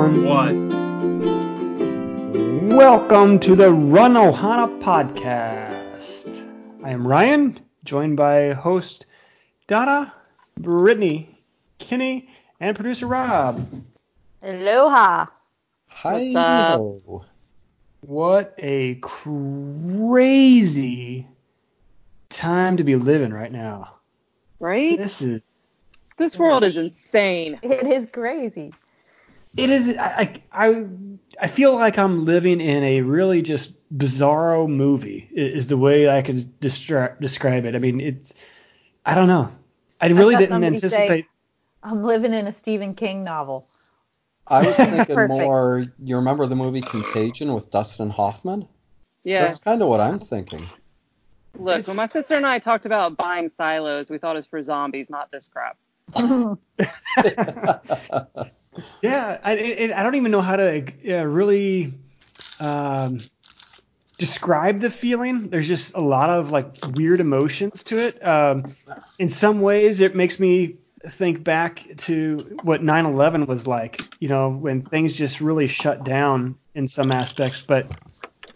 everyone. What? Welcome to the Run Ohana podcast. I am Ryan, joined by host Donna, Brittany, Kenny, and producer Rob. Aloha. Hi. What a crazy time to be living right now. Right? This is This world is insane. It is crazy. It is I, I I feel like I'm living in a really just bizarro movie is the way I could distra- describe it. I mean, it's I don't know. I really saw didn't somebody say- anticipate. I'm living in a Stephen King novel. I was thinking more. You remember the movie Contagion with Dustin Hoffman? Yeah. That's kind of what I'm thinking. Look, it's- when my sister and I talked about buying silos, we thought it was for zombies, not this crap. Yeah, I it, it- I don't even know how to uh, really um, describe the feeling. There's just a lot of like weird emotions to it. Um, in some ways, it makes me think back to what 9/11 was like. You know, when things just really shut down in some aspects. But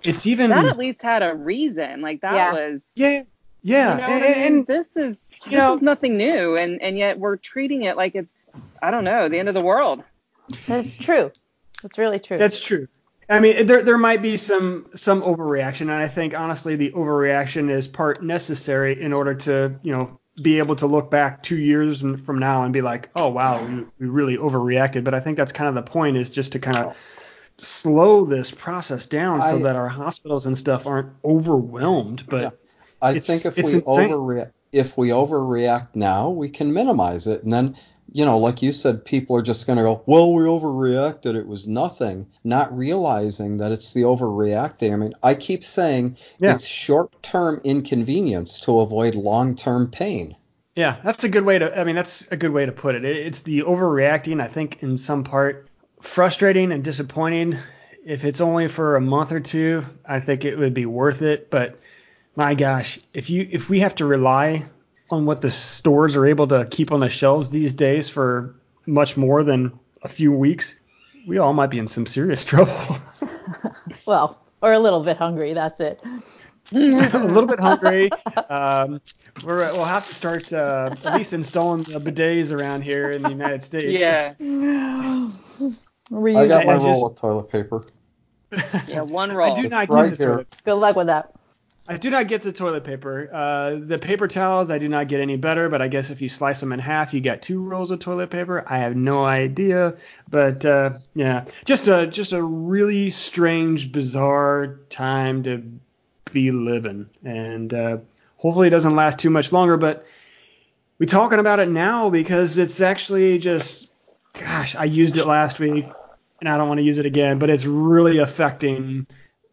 it's even That at least had a reason. Like that Yeah. was yeah, yeah, you know and, I mean? and- this is you this know- is nothing new and and yet we're treating it like it's I don't know, the end of the world. That's true. That's really true. That's true. I mean, there there might be some some overreaction, and I think honestly the overreaction is part necessary in order to you know be able to look back two years from now and be like, oh wow, we, we really overreacted. But I think that's kind of the point is just to kind of slow this process down so I- that our hospitals and stuff aren't overwhelmed. But Yeah. I think if we overreact, if we overreact now, we can minimize it, and then you know, like you said, people are just going to go, well, we overreacted. It was nothing, not realizing that it's the overreacting. I mean, I keep saying Yeah. it's short-term inconvenience to avoid long-term pain. Yeah, that's a good way to. I mean, that's a good way to put it. It- It's the overreacting. I think in some part frustrating and disappointing. If it's only for a month or two, I think it would be worth it. But my gosh, if you if we have to rely on what the stores are able to keep on the shelves these days for much more than a few weeks, we all might be in some serious trouble. well, or a little bit hungry. That's it. a little bit hungry. Um, we're, we'll have to start uh, at least installing the bidets around here in the United States. Yeah. Reuse I got my I just- roll of toilet paper. Yeah, one roll. I roll. do It's not right get the here. toilet. Good luck with that. I do not get the toilet paper. Uh, the paper towels I do not get any better, but I guess if you slice them in half, you get two rolls of toilet paper. I have no idea, but uh, yeah, just a just a really strange, bizarre time to be living, and uh, hopefully it doesn't last too much longer. But we're talking about it now because it's actually just, gosh, I used it last week, and I don't want to use it again, but it's really affecting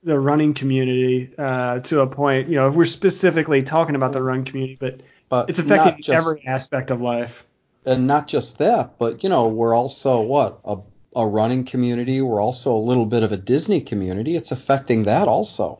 the running community uh, to a point. You know, if we're specifically talking about the run community, but But it's affecting just, every aspect of life. and not just that, but you know, we're also what a a running community. We're also a little bit of a Disney community. It's affecting that also.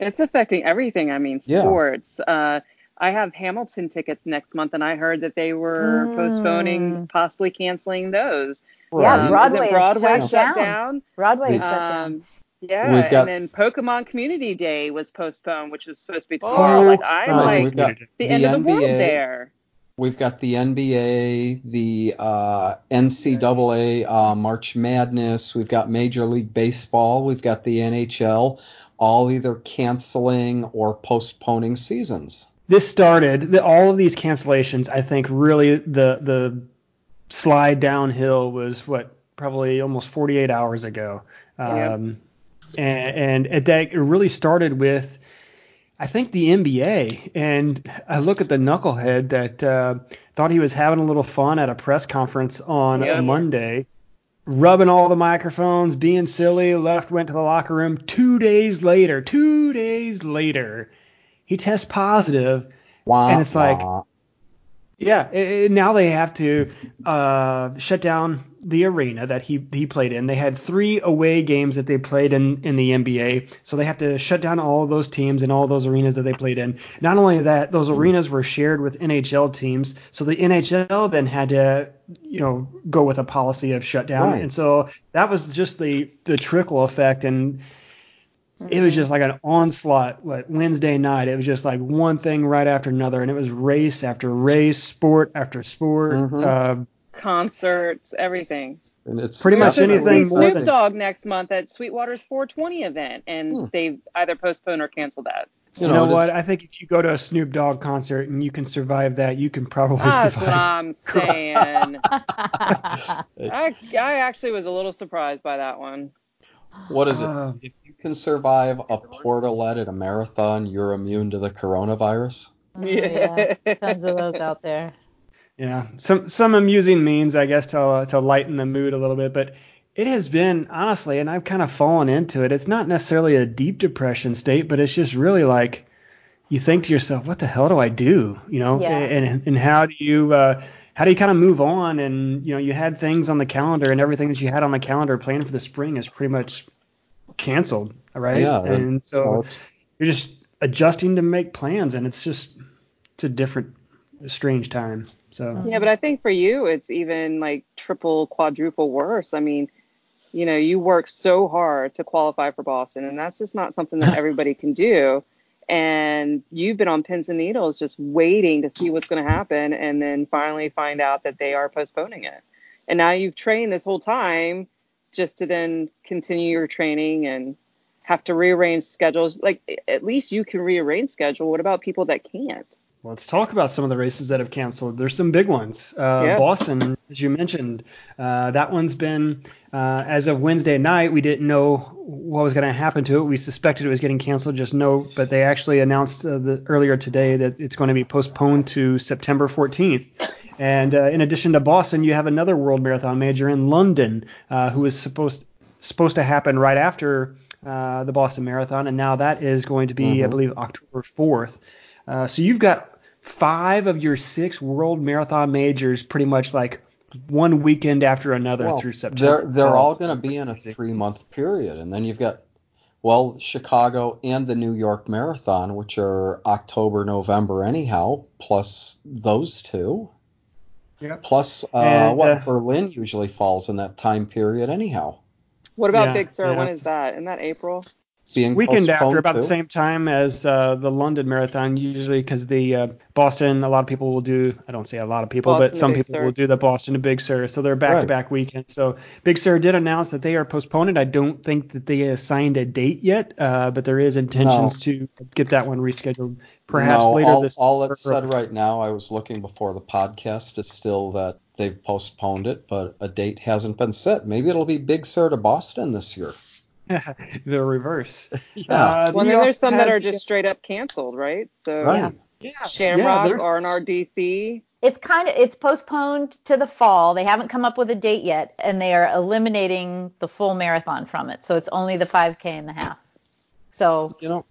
It's affecting everything. I mean, Yeah. sports. Uh, I have Hamilton tickets next month, and I heard that they were Mm. postponing, possibly canceling those. Yeah, Um, Broadway is is Broadway shut shut down. down. Broadway is We- shut down. Yeah, We've got- and then Pokemon Community Day was postponed, which was supposed to be Oh, tomorrow. like I'm Pokemon like the, the end of the world there. We've got the NBA, the uh, NCAA uh, March Madness. We've got Major League Baseball. We've got the NHL, all either canceling or postponing seasons. This started the, all of these cancellations. I think really the the slide downhill was what probably almost 48 hours ago. Yeah. Um, and, and that it really started with I think the NBA. And I look at the knucklehead that uh, thought he was having a little fun at a press conference on Yeah. a Monday, rubbing all the microphones, being silly, left, went to the locker room. Two days later, two days later, he tests positive. Wah, And it's like- wah. Yeah, it, now they have to uh, shut down the arena that he he played in. They had three away games that they played in in the NBA, so they have to shut down all of those teams and all those arenas that they played in. Not only that, those arenas were shared with NHL teams, so the NHL then had to you know go with a policy of shutdown, Right. and so that was just the the trickle effect and it was just like an onslaught. What Wednesday night? It was just like one thing right after another, and it was race after race, sport after sport. Mhm. Uh, Concerts, everything. And it's Pretty much anything see more Snoop Dogg next month at Sweetwater's 420 event, and Hmm. they've either postponed or canceled that. you know, it is- what? I think if you go to a Snoop Dogg concert and you can survive that, you can probably That's what survive. I'm saying. I, I actually was a little surprised by that one. What is it? Uh, if you can survive a portalet at a marathon, you're immune to the coronavirus. Oh, yeah. Tons of those out there. Yeah, some some amusing means, I guess, to uh, to lighten the mood a little bit. But it has been honestly, and I've kind of fallen into it. It's not necessarily a deep depression state, but it's just really like you think to yourself, what the hell do I do? You know, Yeah. and and how do you uh, how do you kind of move on? And you know, you had things on the calendar, and everything that you had on the calendar planned for the spring is pretty much canceled, right? Yeah, and so Well, you're just adjusting to make plans, and it's just it's a different, strange time. So. Yeah, but I think for you, it's even like triple, quadruple worse. I mean, you know, you work so hard to qualify for Boston, and that's just not something that everybody can do. And you've been on pins and needles just waiting to see what's going to happen, and then finally find out that they are postponing it. And now you've trained this whole time just to then continue your training and have to rearrange schedules. Like, at least you can rearrange schedule. What about people that can't? Let's talk about some of the races that have canceled. There's some big ones. Uh, Yeah. Boston, as you mentioned, uh, that one's been uh, as of Wednesday night. We didn't know what was going to happen to it. We suspected it was getting canceled, just no. But they actually announced uh, the, earlier today that it's going to be postponed to September 14th. And uh, in addition to Boston, you have another World Marathon major in London, uh, who was supposed supposed to happen right after uh, the Boston Marathon, and now that is going to be, I Mhm. believe, October 4th. Uh, so you've got five of your six world marathon majors pretty much like one weekend after another well, through September. They're they're So- all going to be in a three month period, and then you've got well Chicago and the New York Marathon, which are October November anyhow, plus those two, Yep. plus uh, And, what uh, Berlin usually falls in that time period anyhow. What about Yeah, Big Sur? yeah. When is that? Isn't that April? Being weekend after postponed about the same time as uh, the London Marathon usually because the uh, Boston a lot of people will do I don't say a lot of people Boston but some people Sur. will do the Boston to Big Sur so they're back to back weekends so Big Sur did announce that they are postponed. I don't think that they assigned a date yet uh, but there is intentions to get that one rescheduled perhaps no, later all, this all or it said right now, I was looking before the podcast, is still that they've postponed it, but a date hasn't been set. Maybe it'll be Big Sur to Boston this year. the reverse Yeah, Uh, Well, then there's also some that are the- just straight up canceled, right? So right. yeah, Shamrock, there's- R&R DC. It's kind of it's postponed to the fall. They haven't come up with a date yet, and they are eliminating the full marathon from it. So it's only the 5K and the half. So You know,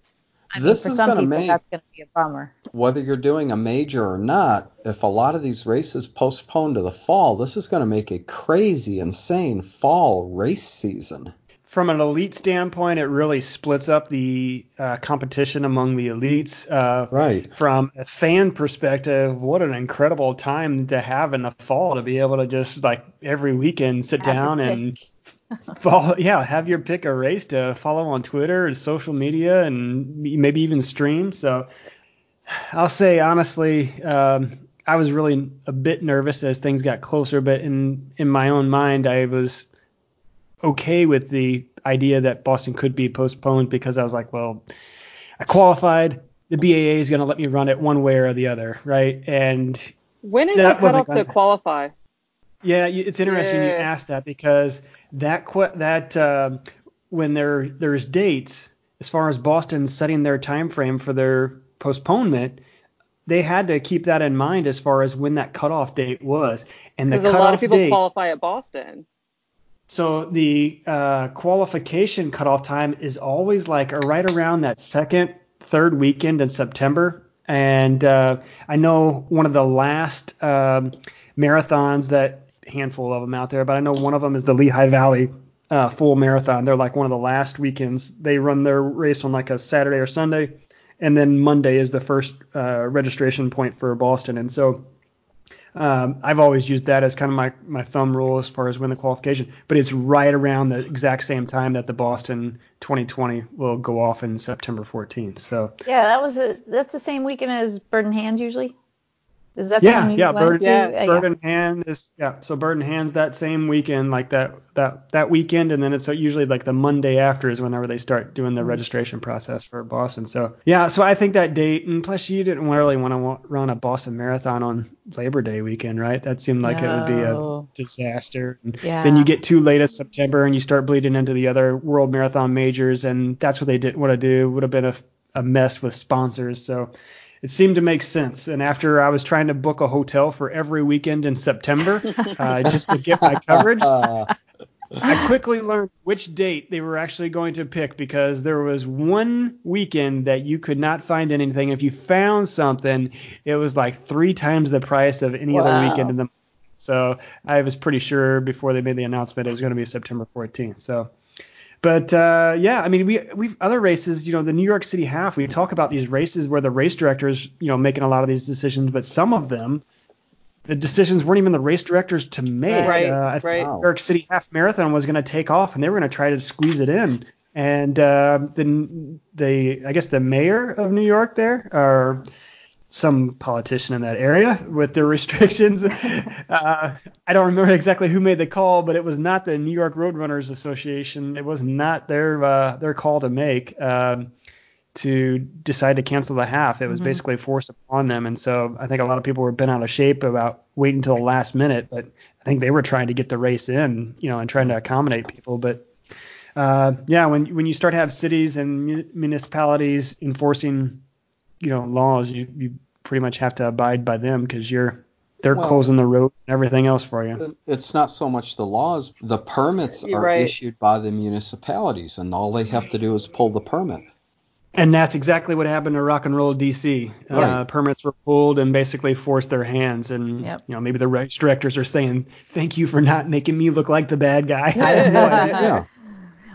I This for is gonna make- that's going to be a bummer. whether you're doing a major or not, if a lot of these races postpone to the fall, this is going to make a crazy, insane fall race season. From an elite standpoint, it really splits up the uh, competition among the elites. Uh, Right. From a fan perspective, what an incredible time to have in the fall to be able to just like every weekend sit Have down and follow. Yeah, have your pick a race to follow on Twitter and social media and maybe even stream. So I'll say honestly, um, I was really a bit nervous as things got closer, but in in my own mind, I was okay with the idea that Boston could be postponed because I was like, well, I qualified. The BAA is going to let me run it one way or the other, right? And When is That the cutoff to qualify? yeah, it's interesting you asked that because that that um, when there there's dates as far as Boston setting their time frame for their postponement, they had to keep that in mind as far as when that cutoff date was. And the a lot of people date, qualify at Boston. So the uh, qualification cutoff time is always like right around that second, third weekend in September. And uh, I know one of the last um, marathons that handful of them out there, but I know one of them is the Lehigh Valley uh, full marathon. They're like one of the last weekends. They run their race on like a Saturday or Sunday, and then Monday is the first uh, registration point for Boston. And so um, I've always used that as kind of my, my thumb rule as far as when the qualification, but it's right around the exact same time that the Boston 2020 will go off in September 14th. So yeah, that was a that's the same weekend as Bird in Hand usually. Is that yeah, the yeah, Bird, Yeah. Uh, Bird in Hand is yeah. So Bird in Hand's that same weekend, like that that that weekend, and then it's usually like the Monday after is whenever they start doing Mm-hmm. the registration process for Boston. So yeah, so I think that date, and plus you didn't really want to run a Boston Marathon on Labor Day weekend, right? That seemed like it would be a disaster. And Yeah. Then you get too late in September and you start bleeding into the other World Marathon majors, and that's what they didn't want to do. Would have been a, a mess with sponsors. So it seemed to make sense. And after I was trying to book a hotel for every weekend in September uh, just to get my coverage, I quickly learned which date they were actually going to pick because there was one weekend that you could not find anything. If you found something, it was like three times the price of any other weekend in the month. so I was pretty sure before they made the announcement it was going to be September 14th. So, but uh, yeah, I mean, we we've other races. You know, the New York City half. We talk about these races where the race directors, you know, making a lot of these decisions, but some of them, the decisions weren't even the race directors to make. Right, uh, I think right. New York City half marathon was going to take off, and they were going to try to squeeze it in. And uh, the the I guess the mayor of New York there, or some politician in that area with their restrictions. uh, I don't remember exactly who made the call, but it was not the New York Roadrunners Association. It was not their uh, their call to make um, to decide to cancel the half. It was basically forced upon them, and so I think a lot of people were bent out of shape about waiting until the last minute. But I think they were trying to get the race in, you know, and trying to accommodate people, but. Uh, yeah, when when you start to have cities and municipalities enforcing you know laws you you pretty much have to abide by them because you're they're Well- closing the road and everything else for you it's not so much the laws. The permits You're are right. issued by the municipalities, and all they have to do is pull the permit. and that's exactly what happened to rock and roll dc uh, permits were pulled and basically forced their hands and Yep. you know maybe the race directors are saying thank you for not making me look like the bad guy i have no idea Yeah.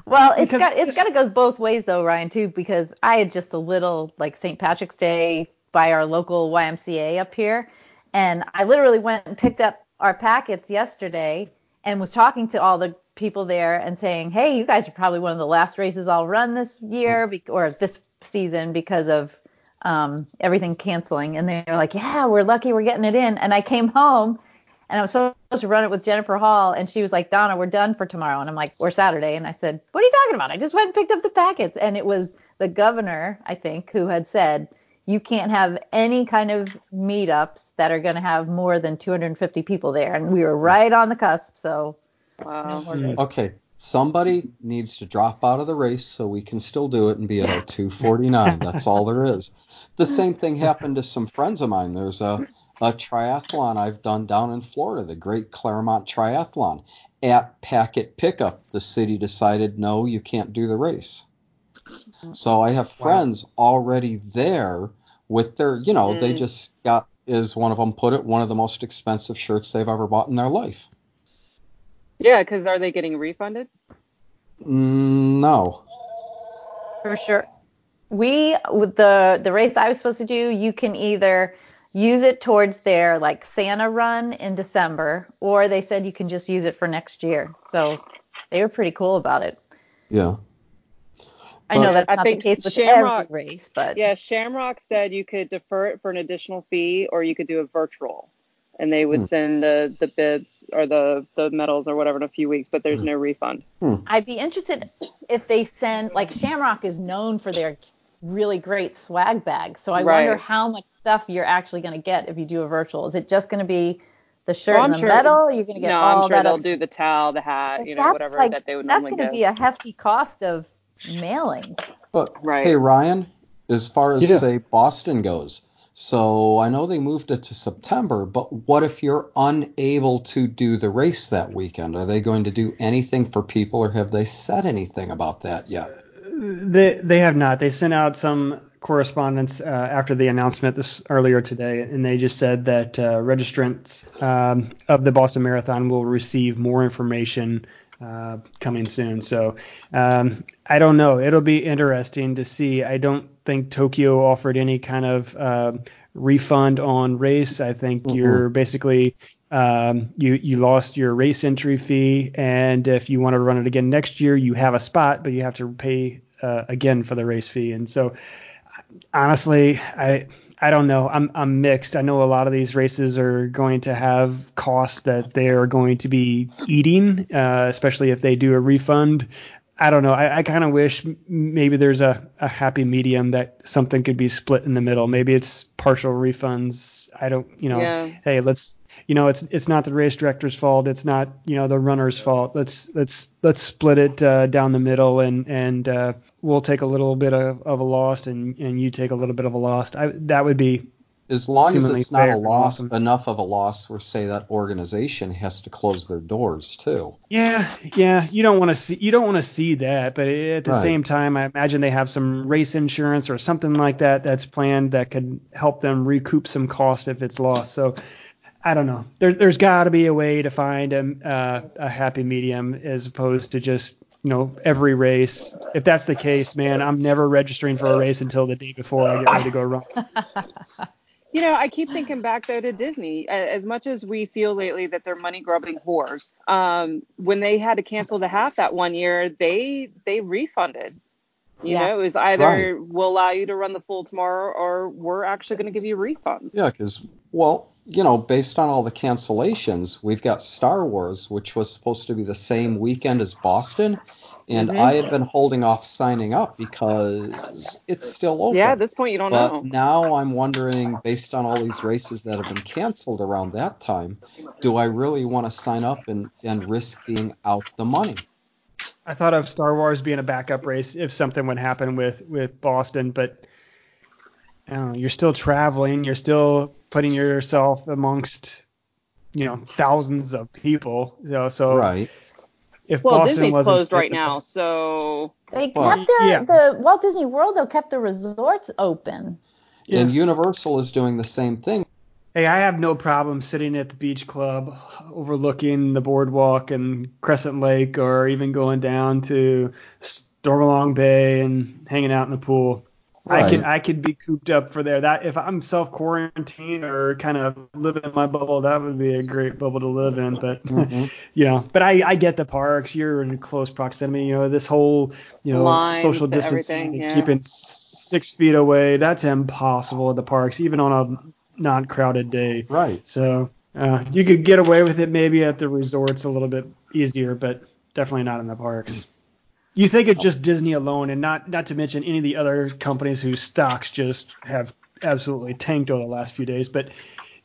Well, it's Because got it's this- got to go both ways though, Ryan, too, because I had just a little like St. Patrick's Day by our local YMCA up here, and I literally went and picked up our packets yesterday and was talking to all the people there and saying, "Hey, you guys are probably one of the last races I'll run this year be- or this season because of um, everything canceling." And they're like, "Yeah, we're lucky we're getting it in." And I came home and I was supposed to run it with Jennifer Hall, and she was like, Donna, we're done for tomorrow. And I'm like, or Saturday. And I said, What are you talking about? I just went and picked up the packets. And it was the governor, I think, who had said, You can't have any kind of meetups that are going to have more than 250 people there. And we were right on the cusp. So, Wow. more days. Okay. Somebody needs to drop out of the race so we can still do it and be at our 249. That's all there is. The same thing happened to some friends of mine. There's a, a triathlon I've done down in Florida, the Great Clermont Triathlon. At Packet Pickup, the city decided no, you can't do the race. So I have friends already there with their, you know, they Mm. just got, as one of them put it, one of the most expensive shirts they've ever bought in their life. Yeah, because are they getting refunded? Mm, no. for sure. We with the the race I was supposed to do, you can either use it towards their like Santa run in December, or they said you can just use it for next year. So they were pretty cool about it. Yeah. I know But- that's I not think the case with Shamrock- every race, but Yeah, Shamrock said you could defer it for an additional fee, or you could do a virtual, and they would Hmm. send the the bibs or the the medals or whatever in a few weeks, but there's no refund. I'd be interested if they send like Shamrock is known for their really great swag bag. So I Right. wonder how much stuff you're actually going to get if you do a virtual. Is it just going to be the shirt Well, and the sure- medal? Or you're going to get no, all I'm sure that they'll other do the towel, the hat, you know, whatever like- that they would That's normally going to give. be a hefty cost of mailings. But Right. hey, Ryan, as far as Yeah. say Boston goes, so I know they moved it to September, but what if you're unable to do the race that weekend? Are they going to do anything for people, or have they said anything about that yet? They they have not. They sent out some correspondence uh, after the announcement this earlier today, and they just said that uh, registrants um, of the Boston Marathon will receive more information uh, coming soon. So um, I don't know. It'll be interesting to see. I don't think Tokyo offered any kind of uh, refund on race. I think mm-hmm. you're basically um, you you lost your race entry fee, and if you want to run it again next year, you have a spot, but you have to pay uh, again for the race fee. And so, honestly, I I don't know. I'm I'm mixed. I know a lot of these races are going to have costs that they are going to be eating, uh, especially if they do a refund. I don't know. I, I kind of wish maybe there's a, a happy medium that something could be split in the middle. Maybe it's partial refunds. I don't, you know, yeah. hey, let's you know, it's it's not the race director's fault. It's not you know the runner's fault. Let's let's let's split it uh, down the middle, and and uh, we'll take a little bit of, of a loss, and and you take a little bit of a loss. I, that would be as long as it's not a loss awesome. enough of a loss where say that organization has to close their doors too yeah yeah you don't want to see you don't want to see that but at the right. same time i imagine they have some race insurance or something like that that's planned that could help them recoup some cost if it's lost so I don't know. There, there's got to be a way to find a, uh, a happy medium as opposed to just you know every race. If that's the case, man, I'm never registering for a race until the day before I get ready to go run. You know, I keep thinking back though to Disney. As much as we feel lately that they're money grubbing whores, um, when they had to cancel the half that one year, they they refunded. You yeah. know, it was either right. we'll allow you to run the full tomorrow, or we're actually going to give you a refund. Yeah, because well, you know, based on all the cancellations, we've got Star Wars, which was supposed to be the same weekend as Boston, and mm-hmm. I had been holding off signing up because it's still open. Yeah, at this point you don't but know. now I'm wondering, based on all these races that have been canceled around that time, do I really want to sign up and, and risk being out the money? I thought of Star Wars being a backup race if something would happen with with Boston, but know, you're still traveling, you're still putting yourself amongst you know thousands of people. You know, so right. If well, Boston Disney's closed right now, so they kept their yeah. the Walt Disney World though kept the resorts open. Yeah. And Universal is doing the same thing. Hey, I have no problem sitting at the beach club overlooking the boardwalk and Crescent Lake or even going down to Stormalong Bay and hanging out in the pool. Right. I could I could be cooped up for there. That if I'm self quarantine or kind of living in my bubble, that would be a great bubble to live in. But mm-hmm. you know, but I I get the parks. You're in close proximity. You know, this whole you know Lines social distancing, yeah. keeping six feet away. That's impossible at the parks, even on not crowded day. Right. So uh, you could get away with it maybe at the resorts a little bit easier, but definitely not in the parks. You think of just Disney alone, and not not to mention any of the other companies whose stocks just have absolutely tanked over the last few days. But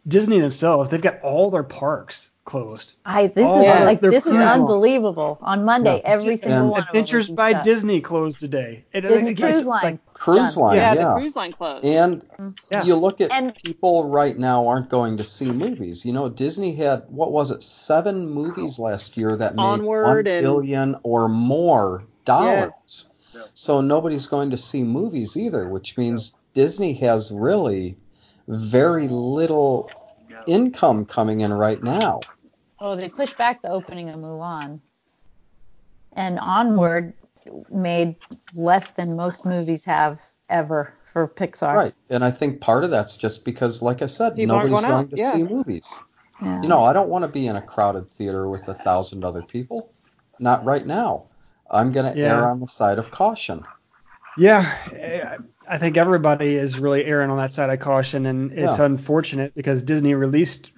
Disney themselves, they've got all their parks closed. I this all is their, like this is unbelievable. On Monday, yeah. every single and one. Adventures by shut. Disney closed today. It, Disney Cruise Line. Like, cruise Line. Yeah, yeah, the cruise line closed. And mm-hmm. yeah. you look at and, people right now aren't going to see movies. You know, Disney had what was it, seven movies last year that made Onward one billion or more dollars. Yeah. So nobody's going to see movies either, which means Disney has really very little income coming in right now. Oh, they pushed back the opening of Mulan. And Onward made less than most movies have ever for Pixar. Right. And I think part of that's just because, like I said, People nobody's going, going to yeah. see movies. Yeah. You know, I don't want to be in a crowded theater with a thousand other people. Not right now. I'm going to yeah. err on the side of caution. Yeah, I think everybody is really erring on that side of caution, and it's yeah. unfortunate because Disney released,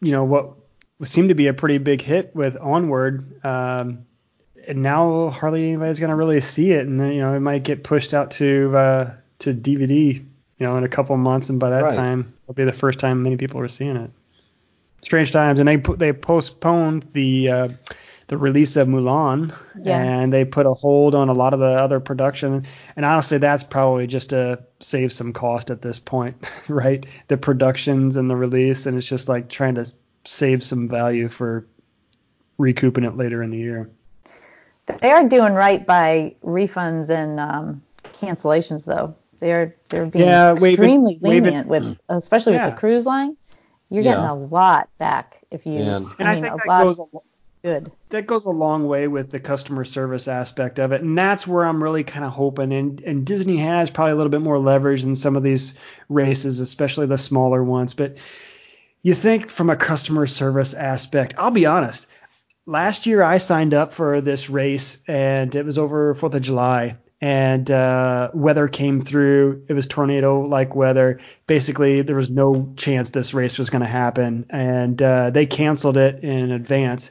you know, what seemed to be a pretty big hit with Onward, um, and now hardly anybody's going to really see it, and then you know it might get pushed out to uh, to DVD, you know, in a couple months, and by that right. time it'll be the first time many people are seeing it. Strange times, and they they postponed the uh, the release of Mulan, yeah. and they put a hold on a lot of the other production. And honestly, that's probably just to save some cost at this point, right? The productions and the release, and it's just like trying to save some value for recouping it later in the year. They are doing right by refunds and um, cancellations, though. They're they're being Yeah, extremely wave it- lenient with, especially with the cruise line. You're Yeah. getting a lot back if you. And- And I I, think a that lot goes a, lo- good. that goes a long way with the customer service aspect of it, and that's where I'm really kind of hoping. And and Disney has probably a little bit more leverage in some of these races, especially the smaller ones. But you think from a customer service aspect, I'll be honest. Last year I signed up for this race, and it was over Fourth of July. And uh, weather came through. It was tornado-like weather. Basically, there was no chance this race was going to happen, and uh, they canceled it in advance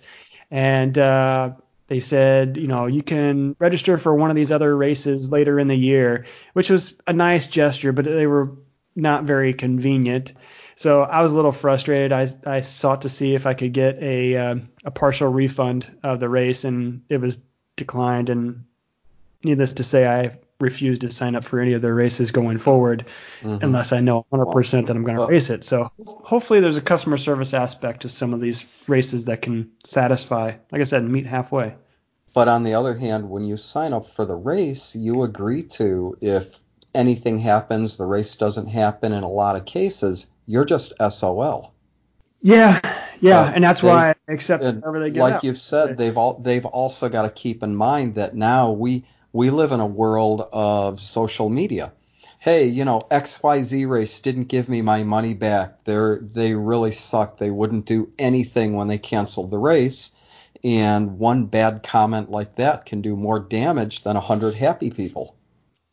and uh, they said, you know, you can register for one of these other races later in the year, which was a nice gesture, but they were not very convenient. So I was a little frustrated. I, I sought to see if I could get a uh, a partial refund of the race, and it was declined. And needless to say, I refused to sign up for any of their races going forward Mhm. unless I know 100% that I'm going to Well- race it. So hopefully there's a customer service aspect to some of these races that can satisfy, like I said, meet halfway. But on the other hand, when you sign up for the race, you agree to if anything happens, the race doesn't happen in a lot of cases, you're just SOL. Yeah, yeah, Uh, and that's they- why I accept they get. like out. you've said, they've all they've also got to keep in mind that now we we live in a world of social media. Hey, you know, XYZ race didn't give me my money back. They're they really suck. They wouldn't do anything when they canceled the race. And one bad comment like that can do more damage than a hundred happy people.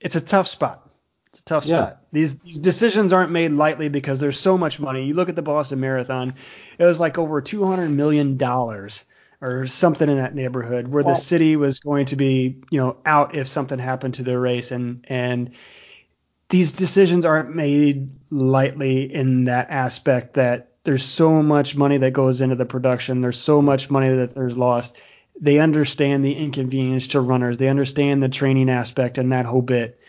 it's a tough spot. It's a tough Yeah. spot. These these decisions aren't made lightly because there's so much money. You look at the Boston Marathon, it was like over 200 million dollars or something in that neighborhood where the city was going to be, you know, out if something happened to the race and and these decisions aren't made lightly in that aspect that there's so much money that goes into the production. There's so much money that there's lost. They understand the inconvenience to runners. They understand the training aspect and that whole bit.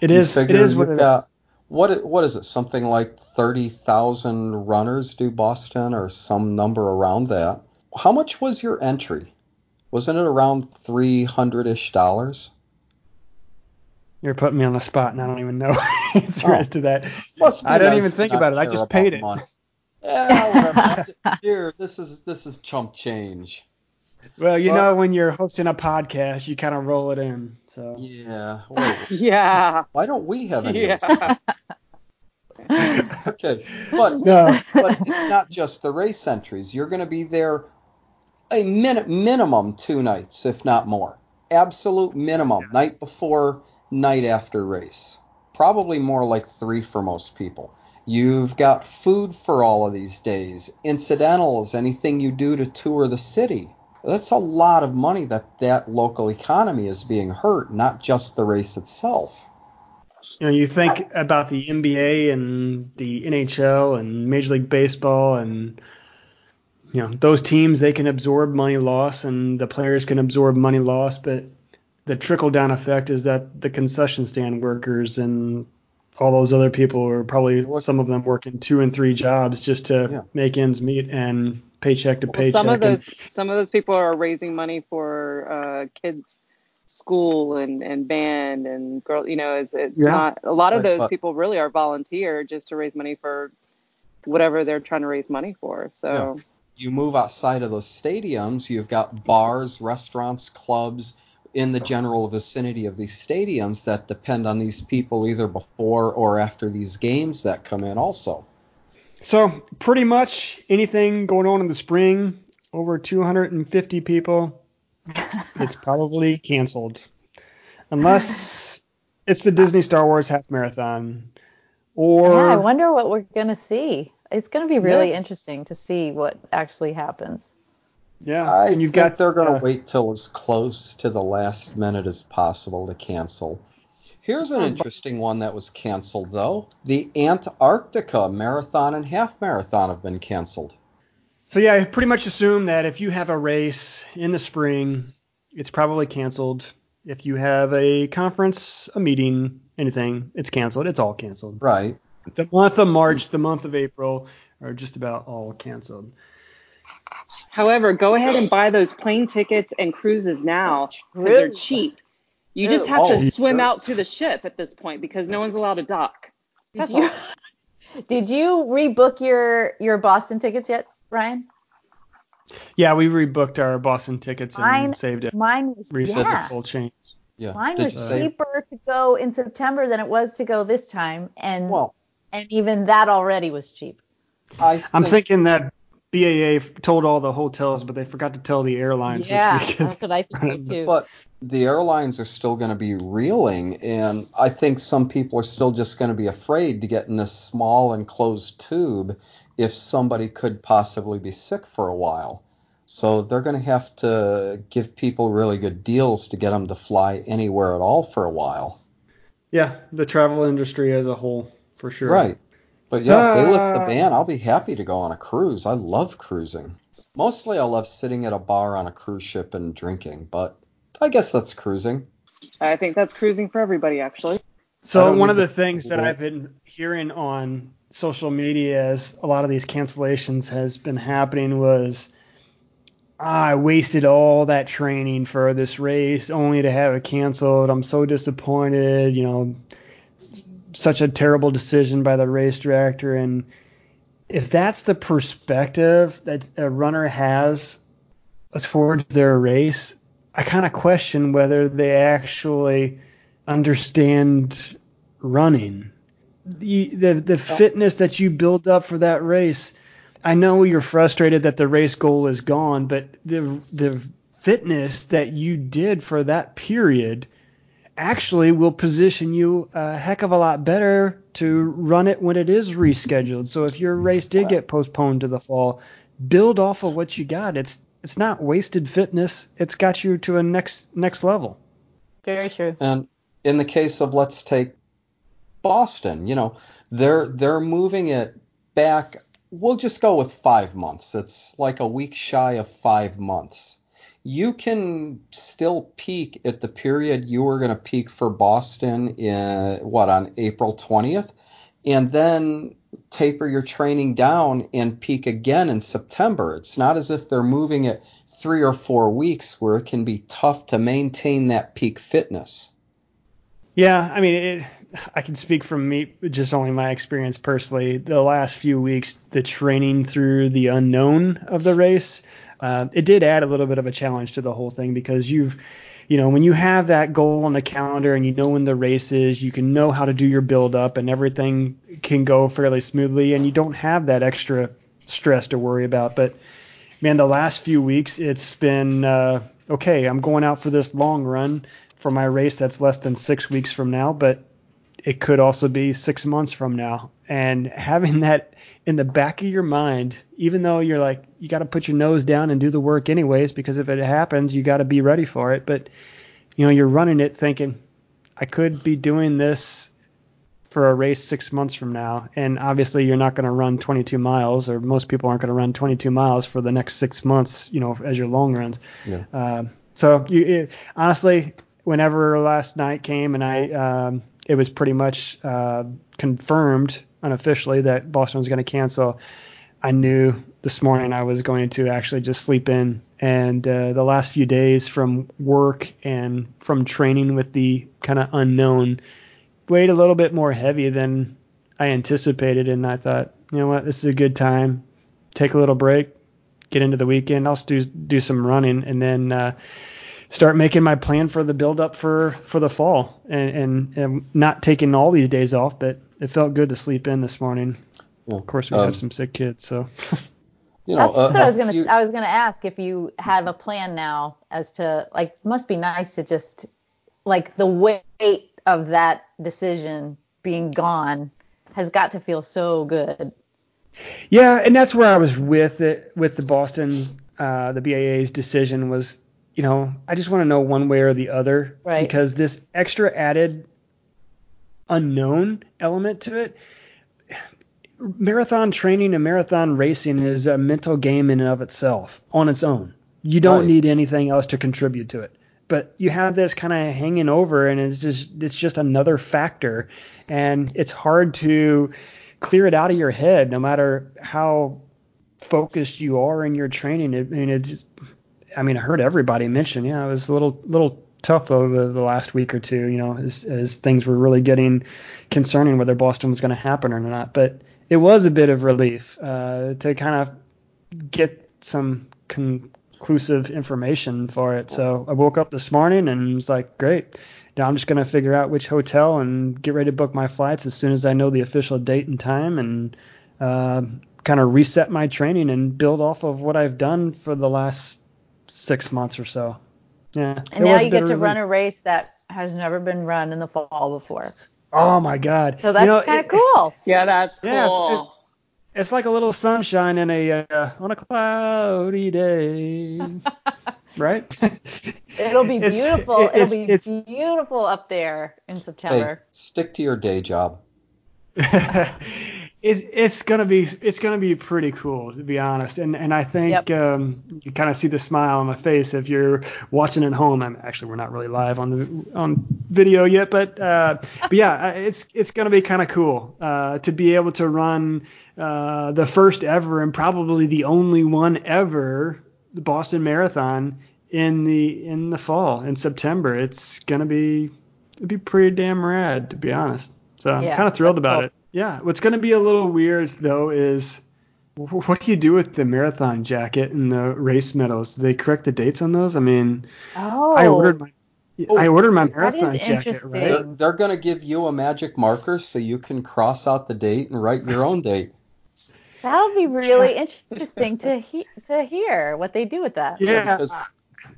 It is. It is what it is. What what is it? Something like thirty thousand runners do Boston, or some number around that. How much was your entry? Wasn't it around three hundred ish dollars? You're putting me on the spot, and I don't even know the answer Oh. as to that. Must be I don't nice even think about it. I just paid it. money. Yeah, whatever. Here, this is this is chump change. Well, you Well- know, when you're hosting a podcast, you kind of roll it in. So Yeah. Wait, Yeah. why don't we have any? Yeah. Okay, but no, but it's not just the race entries. You're going to be there a min- minimum two nights, if not more. Absolute minimum, night before, night after race. Probably more like three for most people. You've got food for all of these days, incidentals, anything you do to tour the city. That's a lot of money that that local economy is being hurt, not just the race itself. you know, you think about the NBA and the NHL and Major League Baseball and you know those teams they can absorb money loss and the players can absorb money loss, but the trickle down effect is that the concession stand workers and all those other people are probably some of them working two and three jobs just to Yeah. make ends meet and paycheck to Well, paycheck. some of and- those some of those people are raising money for uh, kids school and, and band and girl you know it's, it's Yeah. not a lot of those people really are volunteer just to raise money for whatever they're trying to raise money for so you move outside of those stadiums, you've got bars, restaurants, clubs in the general vicinity of these stadiums that depend on these people either before or after these games that come in also. So pretty much anything going on in the spring, over 250 people, it's probably canceled, unless it's the Disney Star Wars half marathon, or yeah, I wonder what we're gonna see. It's gonna be really Yeah. interesting to see what actually happens. yeah, I and you've think got they're going to uh, wait till as close to the last minute as possible to cancel. Here's an interesting one that was canceled though. The Antarctica marathon and half marathon have been canceled. So yeah, I pretty much assume that if you have a race in the spring, it's probably canceled. If you have a conference, a meeting, anything, it's canceled. It's all canceled. Right. The month of March, the month of April are just about all canceled. however go ahead and buy those plane tickets and cruises now because they're cheap You just have Oh, to swim sure. out to the ship at this point because no one's allowed to dock. Did That's you, all. did you rebook your your Boston tickets yet, Ryan? Yeah, we rebooked our Boston tickets and Mine- saved it. Mine was Reset yeah. the full change. Yeah. Mine Did was you say? cheaper to go in September than it was to go this time, and Well, and even that already was cheap. I think, I'm thinking that BAA told all the hotels, but they forgot to tell the airlines. yeah, which could, that's what I think too. But the airlines are still going to be reeling, and I think some people are still just going to be afraid to get in this small enclosed tube if somebody could possibly be sick for a while. So they're going to have to give people really good deals to get them to fly anywhere at all for a while. yeah, the travel industry as a whole, for sure. Right. But yeah, if they lift the Uh, ban, I'll be happy to go on a cruise. I love cruising. Mostly I love sitting at a bar on a cruise ship and drinking, but I guess that's cruising. I think that's cruising for everybody, actually. So one of the things that I've been hearing on social media as a lot of these cancellations has been happening was "Ah, I wasted all that training for this race only to have it canceled. I'm so disappointed, you know, such a terrible decision by the race director and if that's the perspective that a runner has as towards their race, I kind of question whether they actually understand running. The, the the fitness that you build up for that race. I know you're frustrated that the race goal is gone, but the the fitness that you did for that period actually will position you a heck of a lot better to run it when it is rescheduled. So if your race did get postponed to the fall, build off of what you got. It's it's not wasted fitness. It's got you to a next next level. Very true. And in the case of let's take Boston, you know, they're they're moving it back. We'll just go with five months. It's like a week shy of five months. You can still peak at the period you were going to peak for Boston in what on April 20th, and then taper your training down and peak again in September. It's not as if they're moving it three or four weeks where it can be tough to maintain that peak fitness. Yeah, I mean, it, I can speak from me, just only my experience personally. The last few weeks, the training through the unknown of the race, uh, it did add a little bit of a challenge to the whole thing because you've, you know, when you have that goal on the calendar and you know when the race is, you can know how to do your build up and everything can go fairly smoothly and you don't have that extra stress to worry about. But man, the last few weeks, it's been uh, okay. I'm going out for this long run for my race that's less than six weeks from now, but it could also be six months from now. And having that in the back of your mind, even though you're like, you got to put your nose down and do the work anyways, because if it happens, you got to be ready for it. But, you know, you're running it thinking, I could be doing this for a race six months from now. And obviously, you're not going to run 22 miles, or most people aren't going to run 22 miles for the next six months, you know, as your long runs. Yeah. Um, so you, it, honestly, whenever last night came and I, um, it was pretty much uh, confirmed unofficially that Boston was going to cancel. I knew this morning I was going to actually just sleep in. And uh, the last few days from work and from training with the kind of unknown weighed a little bit more heavy than I anticipated. And I thought, you know what, this is a good time. Take a little break, get into the weekend. I'll do do some running, and then uh, start making my plan for the build up for for the fall. And, and and not taking all these days off, but it felt good to sleep in this morning. Yeah. Of course, we Um, have some sick kids, so. You know, That's a- what I was gonna. few- I was gonna ask if you have a plan now as to like. It must be nice to just like the weight of that decision being gone has got to feel so good. Yeah, and that's where I was with it with the Boston's uh, the BAA's decision was, you know, I just want to know one way or the other Right. because this extra added unknown element to it. Marathon training and marathon racing is a mental game in and of itself on its own. You don't Right. need anything else to contribute to it. But you have this kind of hanging over and it's just it's just another factor and it's hard to clear it out of your head no matter how focused you are in your training. I mean, it's, I mean, I heard everybody mention, yeah, it was a little, little tough over the last week or two. You know, as as things were really getting concerning whether Boston was going to happen or not. But it was a bit of relief uh, to kind of get some conclusive information for it. So I woke up this morning and was like, great. Now I'm just going to figure out which hotel and get ready to book my flights as soon as I know the official date and time and uh, kind of reset my training and build off of what I've done for the last six months or so. Yeah. And now you get to run a race that has never been run in the fall before. Oh my God! So that's you know, kind of cool. Yeah, that's cool. Yeah, it's, it's like a little sunshine in a uh, on a cloudy day, right? It'll be It's- beautiful. it- It'll it's- be it's- beautiful up there in Hey, September. stick to your day job. It's it's gonna be it's gonna be pretty cool to be honest, and and I think Yep. um, you kind of see the smile on my face if you're watching at home. I'm actually we're not really live on the on video yet, but uh, but yeah, it's it's gonna be kind of cool uh, to be able to run uh, the first ever and probably the only one ever the Boston Marathon in the in the fall in September. It's gonna be it'd be pretty damn rad to be honest. So I'm kind of thrilled about cool. it. Yeah, what's going to be a little weird though is what do you do with the marathon jacket and the race medals? Do they correct the dates on those? I mean, oh. oh, I ordered my I ordered my marathon jacket, right? They're, they're going to give you a magic marker so you can cross out the date and write your own date. that'll be really interesting to he- to hear what they do with that. Yeah, because I,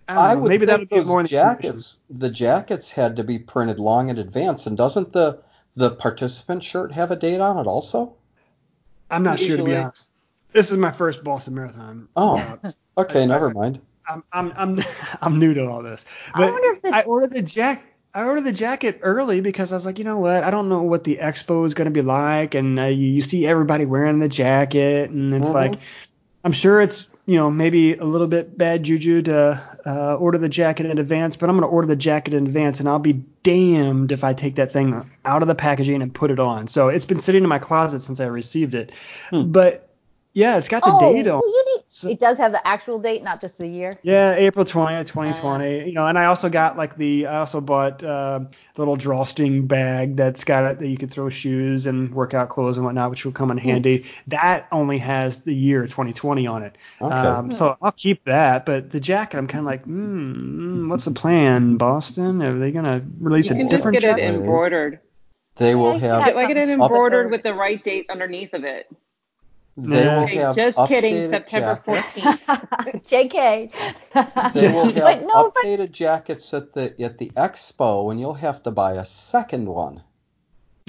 I, know, would maybe that'll be more in jackets, the jackets had to be printed long in advance, and doesn't the the participant shirt have a date on it also? I'm not sure to be honest. This is my first Boston Marathon. Oh. Uh, Okay, I- never mind. I'm I'm I'm I'm new to all this. I wonder if I ordered the jack. I ordered the jacket early because I was like, you know what? I don't know what the expo is going to be like, and uh, you, you see everybody wearing the jacket, and it's Mhm. like, I'm sure it's you know maybe a little bit bad juju to uh, order the jacket in advance, but I'm going to order the jacket in advance, and I'll be damned if I take that thing out of the packaging and put it on. So it's been sitting in my closet since I received it, Hmm. but yeah, it's got the oh, date on. Well, you need, So- it does have the actual date, not just the year. Yeah, April 20th, 2020. you know, and I also got like the I also bought uh, the little drawstring bag that's got it that you can throw shoes and workout clothes and whatnot, which will come in handy. That only has the year 2020 on it. Okay. Um, so I'll keep that, but the jacket, I'm kind of like, hmm, what's the plan, Boston? Are they gonna release You a can just different get it jacket? embroidered. they will Yeah, have Get, like get it embroidered with the right date underneath of it. They will Hey, have just kidding, September jackets. 14th. JK. They will have but no, but updated jackets at the at the expo, and you'll have to buy a second one.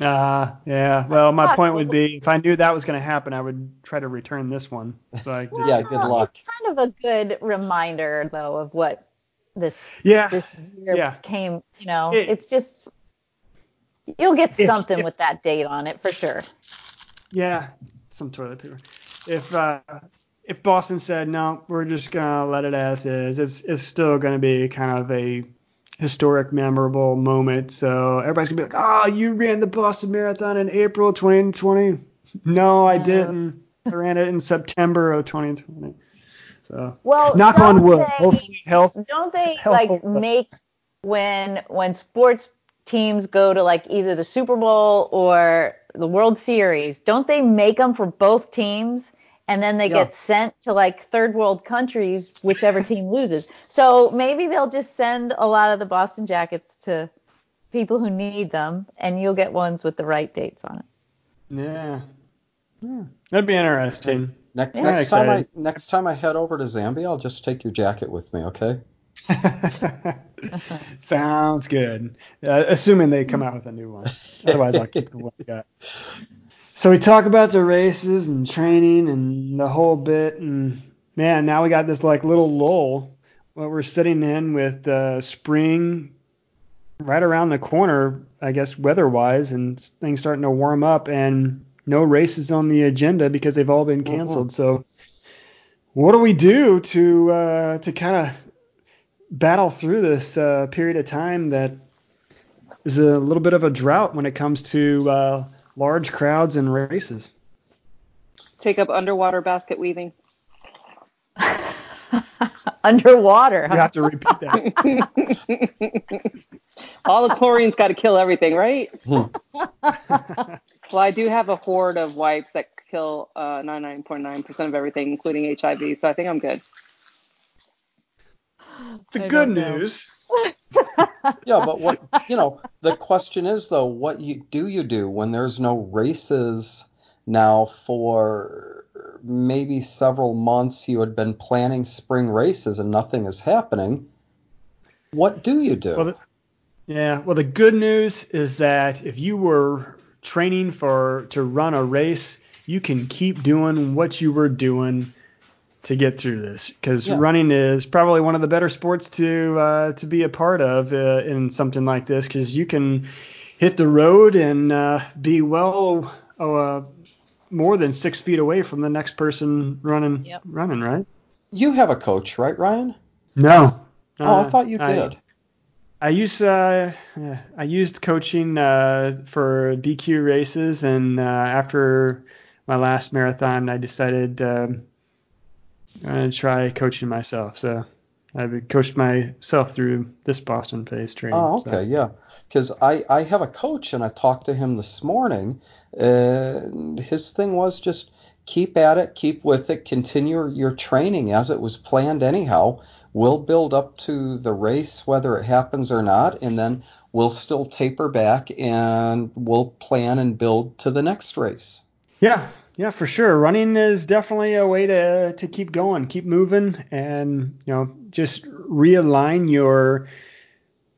Uh, yeah. Well, my point would be, if I knew that was gonna happen, I would try to return this one. So I just, Yeah, good luck. It's kind of a good reminder, though, of what this yeah. this year Yeah. came. You know, It- it's just you'll get If- something if- with that date on it for sure. Yeah, some toilet paper. If uh, if Boston said no, we're just gonna let it as is, it's it's still gonna be kind of a historic, memorable moment. So everybody's gonna be like, "Oh, you ran the Boston Marathon in April 2020." No, I didn't. I ran it in September of 2020. So Well, knock on wood. they- Hopefully, health. Don't they Hell, like up. make when when sports teams go to like either the Super Bowl or the World Series? Don't they make them for both teams? And then they Yeah. get sent to like third world countries, whichever team loses. So maybe they'll just send a lot of the Boston Jackets to people who need them, and you'll get ones with the right dates on it. Yeah. Hmm. That'd be interesting. Ne- Yeah. next time I next time I head over to Zambia, I'll just take your jacket with me, okay? Sounds good. Uh, assuming they come out with a new one. Otherwise, I'll keep the one I got. So we talk about the races and training and the whole bit, and man, now we got this like little lull. What we're sitting in with uh, spring right around the corner, I guess weather-wise, and things starting to warm up, and no races on the agenda because they've all been canceled. So, what do we do to uh, to kind of battle through this uh, period of time that is a little bit of a drought when it comes to uh, large crowds and races. Take up underwater basket weaving. underwater. You have to repeat that. All the chlorine's got to kill everything, right? Hmm. Well, I do have a horde of wipes that kill uh, 99.9% of everything, including HIV. So I think I'm good. The I good news. Yeah, but what you know, the question is though, what you do you do when there's no races now for maybe several months you had been planning spring races and nothing is happening. What do you do? Well, the, yeah. Well, the good news is that if you were training for to run a race, you can keep doing what you were doing to get through this because Yeah. running is probably one of the better sports to uh, to be a part of uh, in something like this because you can hit the road and uh, be well uh, more than six feet away from the next person running Yep. running right. you have a coach, right, Ryan? No. Oh, I Uh, thought you did. I used uh, uh, I used coaching uh, for BQ races, and uh, after my last marathon, I decided um, I'm gonna try coaching myself. So I've coached myself through this Boston phase training. Oh, so. okay, yeah. Because I, I have a coach and I talked to him this morning, and his thing was just keep at it, keep with it, continue your training as it was planned anyhow. We'll build up to the race whether it happens or not, and then we'll still taper back and we'll plan and build to the next race. Yeah, yeah, for sure. Running is definitely a way to to keep going, keep moving, and you know just realign your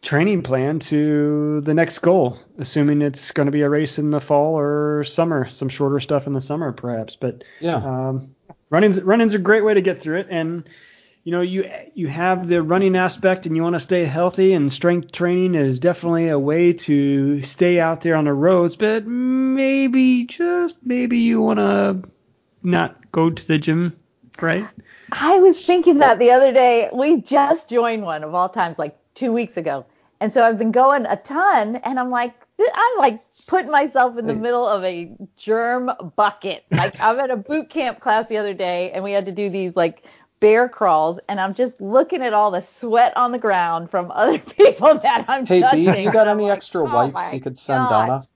training plan to the next goal, assuming it's going to be a race in the fall or summer, some shorter stuff in the summer perhaps. But Yeah. um, running's running's a great way to get through it, and you know you you have the running aspect, and you want to stay healthy, and strength training is definitely a way to stay out there on the roads. But maybe just maybe you want to not go to the gym, right? I was thinking that the other day. We just joined one of all times, like two weeks ago. And so I've been going a ton, and I'm like, I'm like putting myself in the middle of a germ bucket. Like I'm at a boot camp class the other day, and we had to do these like bear crawls, and I'm just looking at all the sweat on the ground from other people that I'm Hey, touching. B, you got any like, extra oh wipes my you could send gosh. Donna?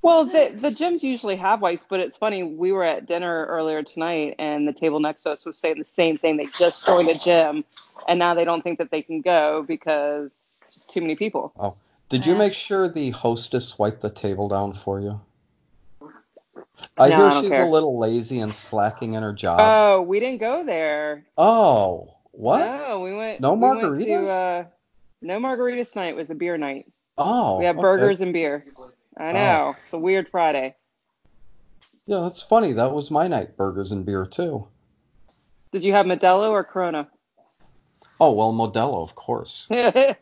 Well, the the gyms usually have wipes, but it's funny. We were at dinner earlier tonight, and the table next to us was saying the same thing. They just joined a gym, and now they don't think that they can go because just too many people. Oh, did you make sure the hostess wiped the table down for you? I No, hear I she's care. a little lazy and slacking in her job. Oh, we didn't go there. oh, what? No, we went. No we went to, margaritas? uh, no margaritas tonight. It was a beer night. Oh, we had okay. burgers and beer. I know. It's a weird Friday. Yeah, that's funny. That was my night, burgers and beer too. Did you have Modelo or Corona? Oh well, Modelo, of course. I,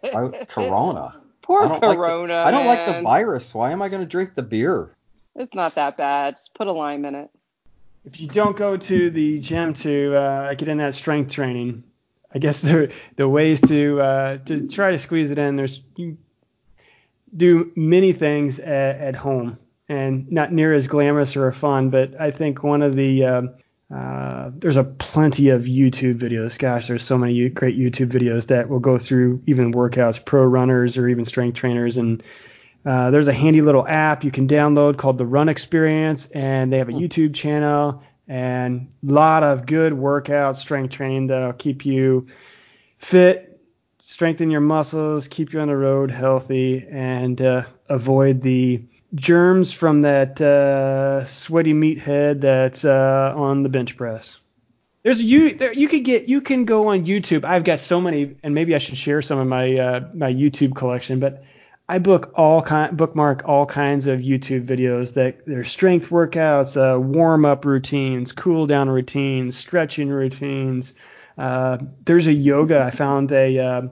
Corona. Poor I don't like the- Corona. I don't like the virus. Why am I going to drink the beer? It's not that bad. Just put a lime in it. if you don't go to the gym to uh, get in that strength training, I guess the the ways to uh, to try to squeeze it in. There's you do many things at, at home and not near as glamorous or fun, but I think one of the um, uh, there's a plenty of YouTube videos. Gosh, there's so many great YouTube videos that will go through even workouts, pro runners or even strength trainers, and uh, there's a handy little app you can download called the Run Experience, and they have a YouTube channel and a lot of good workouts, strength training that'll keep you fit, strengthen your muscles, keep you on the road healthy, and uh, avoid the germs from that uh, sweaty meathead that's uh, on the bench press. There's you there you could get you can go on YouTube. I've got so many, and maybe I should share some of my uh, my YouTube collection, but I book all kind bookmark all kinds of YouTube videos that there's strength workouts, uh, warm up routines, cool down routines, stretching routines. Uh, there's a yoga. I found a uh,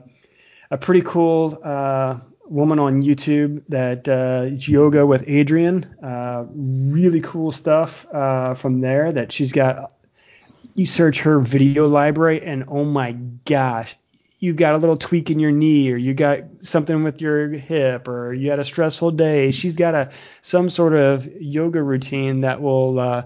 a pretty cool uh, woman on YouTube that uh, yoga with Adriene. Uh, really cool stuff from there that she's got. You search her video library and oh my gosh, you've got a little tweak in your knee or you got something with your hip or you had a stressful day. She's got a some sort of yoga routine that will uh,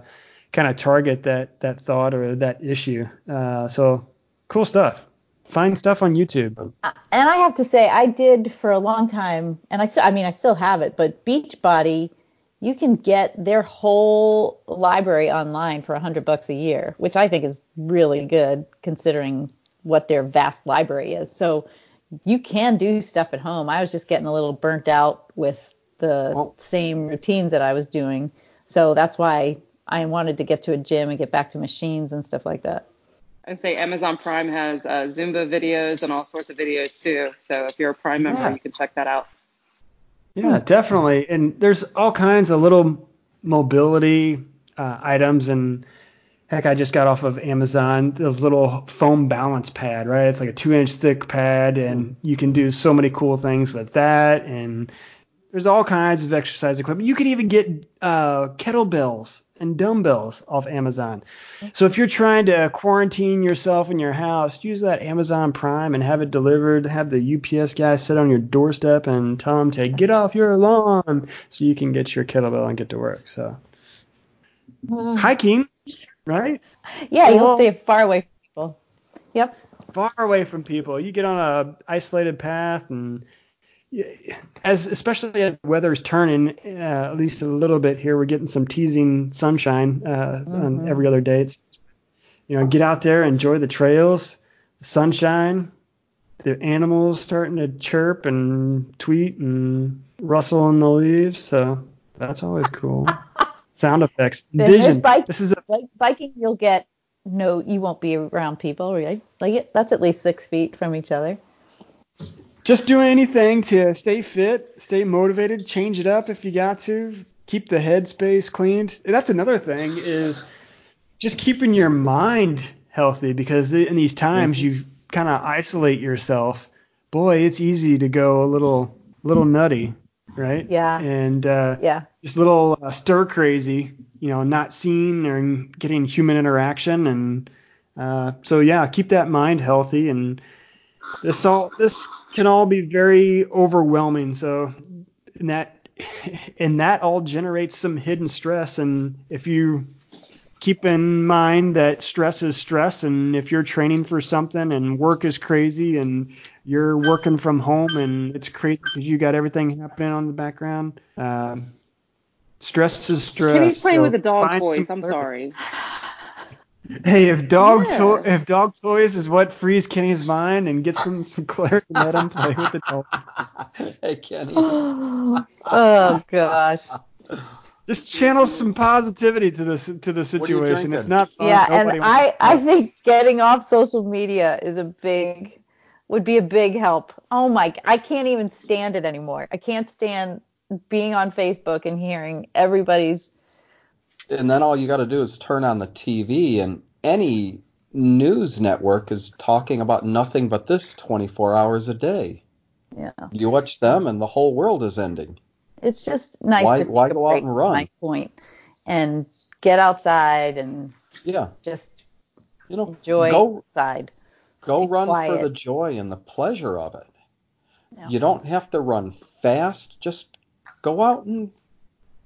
kind of target that that thought or that issue. Uh, so cool stuff. find stuff on YouTube. Uh, and I have to say, I did for a long time, and I still, I mean, I still have it, but Beachbody, you can get their whole library online for a hundred bucks a year, which I think is really good considering what their vast library is. So you can do stuff at home. I was just getting a little burnt out with the Well- same routines that I was doing. So that's why I wanted to get to a gym and get back to machines and stuff like that. I'd say Amazon Prime has uh, Zumba videos and all sorts of videos too. So if you're a Prime member, Yeah. you can check that out. Yeah, definitely. And there's all kinds of little mobility uh, items. And heck, I just got off of Amazon this little foam balance pad, right? It's like a two inch thick pad, and mm-hmm. you can do so many cool things with that. And there's all kinds of exercise equipment. You can even get uh, kettlebells and dumbbells off Amazon. Mm-hmm. So if you're trying to quarantine yourself in your house, use that Amazon Prime and have it delivered. Have the UPS guy sit on your doorstep and tell him to get off your lawn so you can get your kettlebell and get to work. So mm-hmm. hiking, right? Yeah, you'll stay far away from people. Yep. far away from people. You get on a isolated path, and as especially as the weather's turning, uh, at least a little bit here, we're getting some teasing sunshine uh, on Mhm. every other day. It's, you know, get out there, enjoy the trails, the sunshine, the animals starting to chirp and tweet and rustle in the leaves. So that's always cool. Sound effects. Vision. bike- This is a Like biking, you'll get no, you won't be around people, right? Like it, that's at least six feet from each other. just doing anything to stay fit, stay motivated, change it up if you got to, keep the headspace cleaned. That's another thing is just keeping your mind healthy because in these times you kind of isolate yourself. Boy, it's easy to go a little little nutty, right? Yeah. And uh, Yeah. just a little uh, stir crazy, you know, not seeing or getting human interaction, and uh, so yeah, keep that mind healthy, and this all this can all be very overwhelming. So and that and that all generates some hidden stress, and if you keep in mind that stress is stress, and if you're training for something and work is crazy and you're working from home and it's crazy because you got everything happening on the background. Um, stress is stress. Kenny's playing so with the dog find toys. I'm therapy. sorry. Hey, if dog Yeah. to- if dog toys is what frees Kenny's mind and gets him some clarity, let him play with the dog. hey, Kenny. oh gosh. Just channel some positivity to this to the situation. It's not fun. yeah, Nobody and wants- I I think getting off social media is a big would be a big help. Oh my, I can't even stand it anymore. I can't stand being on Facebook and hearing everybody's and then all you got to do is turn on the TV, and any news network is talking about nothing but this 24 hours a day. yeah. You watch them, and the whole world is ending. It's just nice Why- why go out and run? My point, and get outside and Yeah, just you know, enjoy go outside. Go be run for the joy and the pleasure of it. Yeah. You don't have to run fast. Just go out and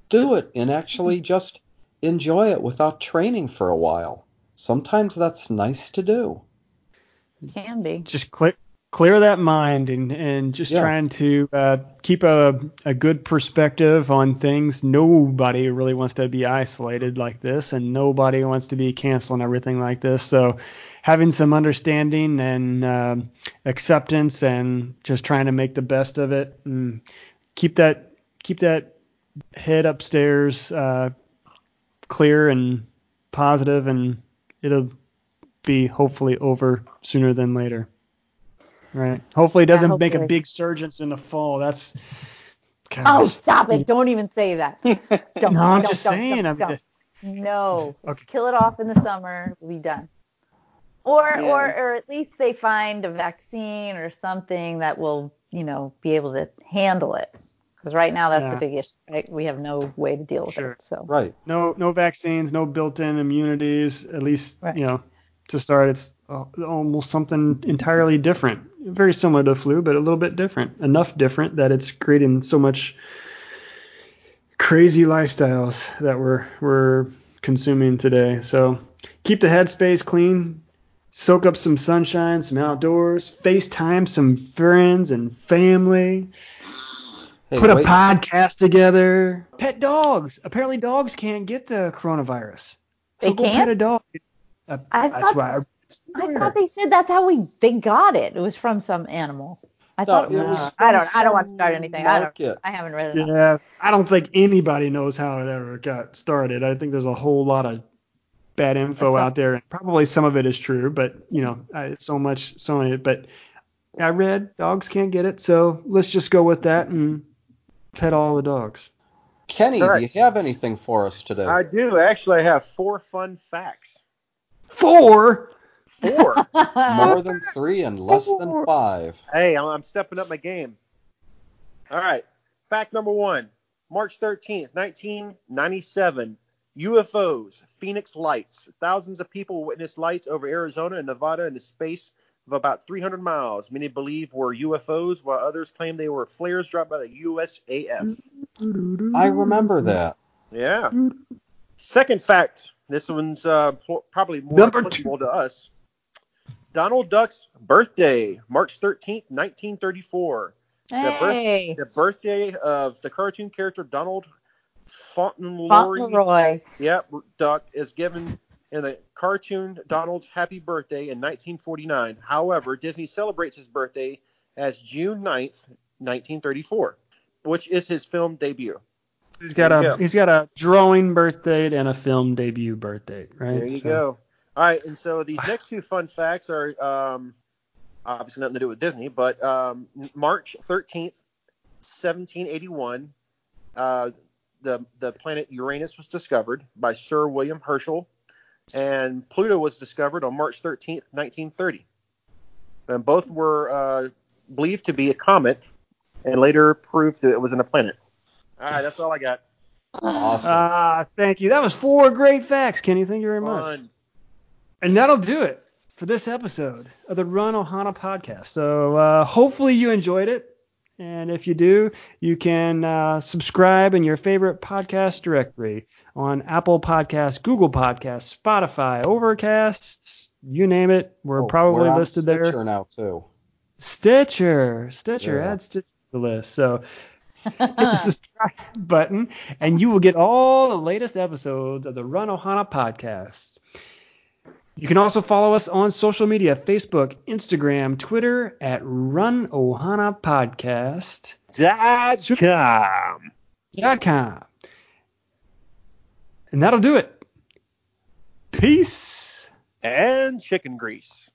do it, and actually just enjoy it without training for a while. Sometimes that's nice to do. Can be. just clear clear that mind and and just Yeah. trying to uh, keep a a good perspective on things. Nobody really wants to be isolated like this, and nobody wants to be canceling everything like this. So having some understanding and um acceptance and just trying to make the best of it and keep that keep that head upstairs uh, clear and positive and it'll be hopefully over sooner than later. Right. Hopefully it doesn't make a big surge in the fall. That's Oh, stop it! Don't even say that. Don't, no, I'm don't, just don't, saying. don't, I mean, don't. No. Okay. Kill it off in the summer. We'll be done. Or, Yeah. or, or at least they find a vaccine or something that will, you know, be able to handle it. Because right now that's Yeah. the big issue. Right? We have no way to deal with Sure. it. So. Right. no no vaccines, no built-in immunities. At least Right. you know to start, it's uh, almost something entirely different. Very similar to flu, but a little bit different. Enough different that it's creating so much crazy lifestyles that we're we're consuming today. So keep the headspace clean, soak up some sunshine, some outdoors, FaceTime some friends and family, Hey, put a podcast together, pet dogs. Apparently, dogs can't get the coronavirus. So They go can't? a dog. Uh, I that's thought- why I, I thought they said that's how we they got it. It was from some animal. I No, thought it was I don't I don't want to start anything. I don't market. I haven't read it. up. Yeah, I don't think anybody knows how it ever got started. I think there's a whole lot of bad info Some- out there, and probably some of it is true, but you know, I, so much, so many. But I read dogs can't get it, so let's just go with that and pet all the dogs. Kenny, All do you have anything for us today? I do. Actually, I have four fun facts. Four. Four. More than three and less than five. hey, I'm, I'm stepping up my game. All right. Fact number one March 13th, 1997. UFOs, Phoenix Lights. Thousands of people witnessed lights over Arizona and Nevada in a space of about 300 miles. Many believe were UFOs, while others claim they were flares dropped by the USAF. I remember that. Yeah. Second fact. This one's uh, probably more Number applicable to us. Donald Duck's birthday, March 13th, 1934. hey, The birthday of the cartoon character Donald Fauntleroy. Fauntleroy. Yep, Duck is given in the cartoon Donald's Happy Birthday in 1949. However, Disney celebrates his birthday as June 9th, 1934, which is his film debut. He's got a go. he's got a drawing birth date and a film debut birth date, right? There you So- go. All right, and so these next two fun facts are um, obviously nothing to do with Disney, but um, March 13th, 1781, uh, the the planet Uranus was discovered by Sir William Herschel, and Pluto was discovered on March 13th, 1930. And both were uh, believed to be a comet, and later proved that it wasn't a planet. All right, that's all I got. Awesome. Ah, thank you. That was four great facts, Kenny. Thank you very much. Fun. And that'll do it for this episode of the Run Ohana podcast. So uh, hopefully you enjoyed it. And if you do, you can uh, subscribe in your favorite podcast directory on Apple Podcasts, Google Podcasts, Spotify, Overcast, you name it. We're Oh, probably we're on listed there. Stitcher now too. Stitcher, Stitcher, Yeah. add Stitcher to the list. So hit the subscribe button, and you will get all the latest episodes of the Run Ohana podcast. You can also follow us on social media Facebook, Instagram, Twitter at Run Ohana Podcast. Dot com. dot com. And that'll do it. Peace. and chicken grease.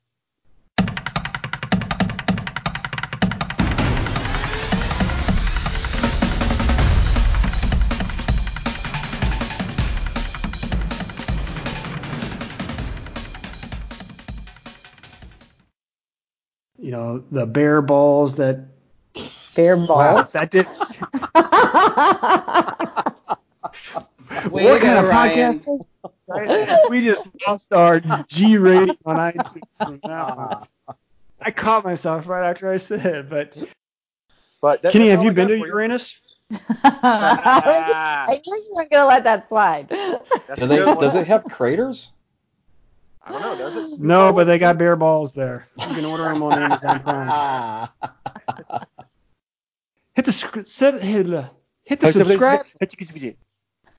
You know, the bear balls that. Bear Wow, balls. that did. Way what kind go, of Ryan. podcast? Right? we just lost our G rating on iTunes. from now. Ah. I caught myself right after I said it, but But that, Kenny, have you been to you. Uranus? I knew you weren't gonna let that slide. Do they, good one. does it have craters? I don't know. Does it? No, but they got bear balls there. You can order them on Amazon Prime. Ah. Hit the sc- set- hit, uh, hit the subscribe.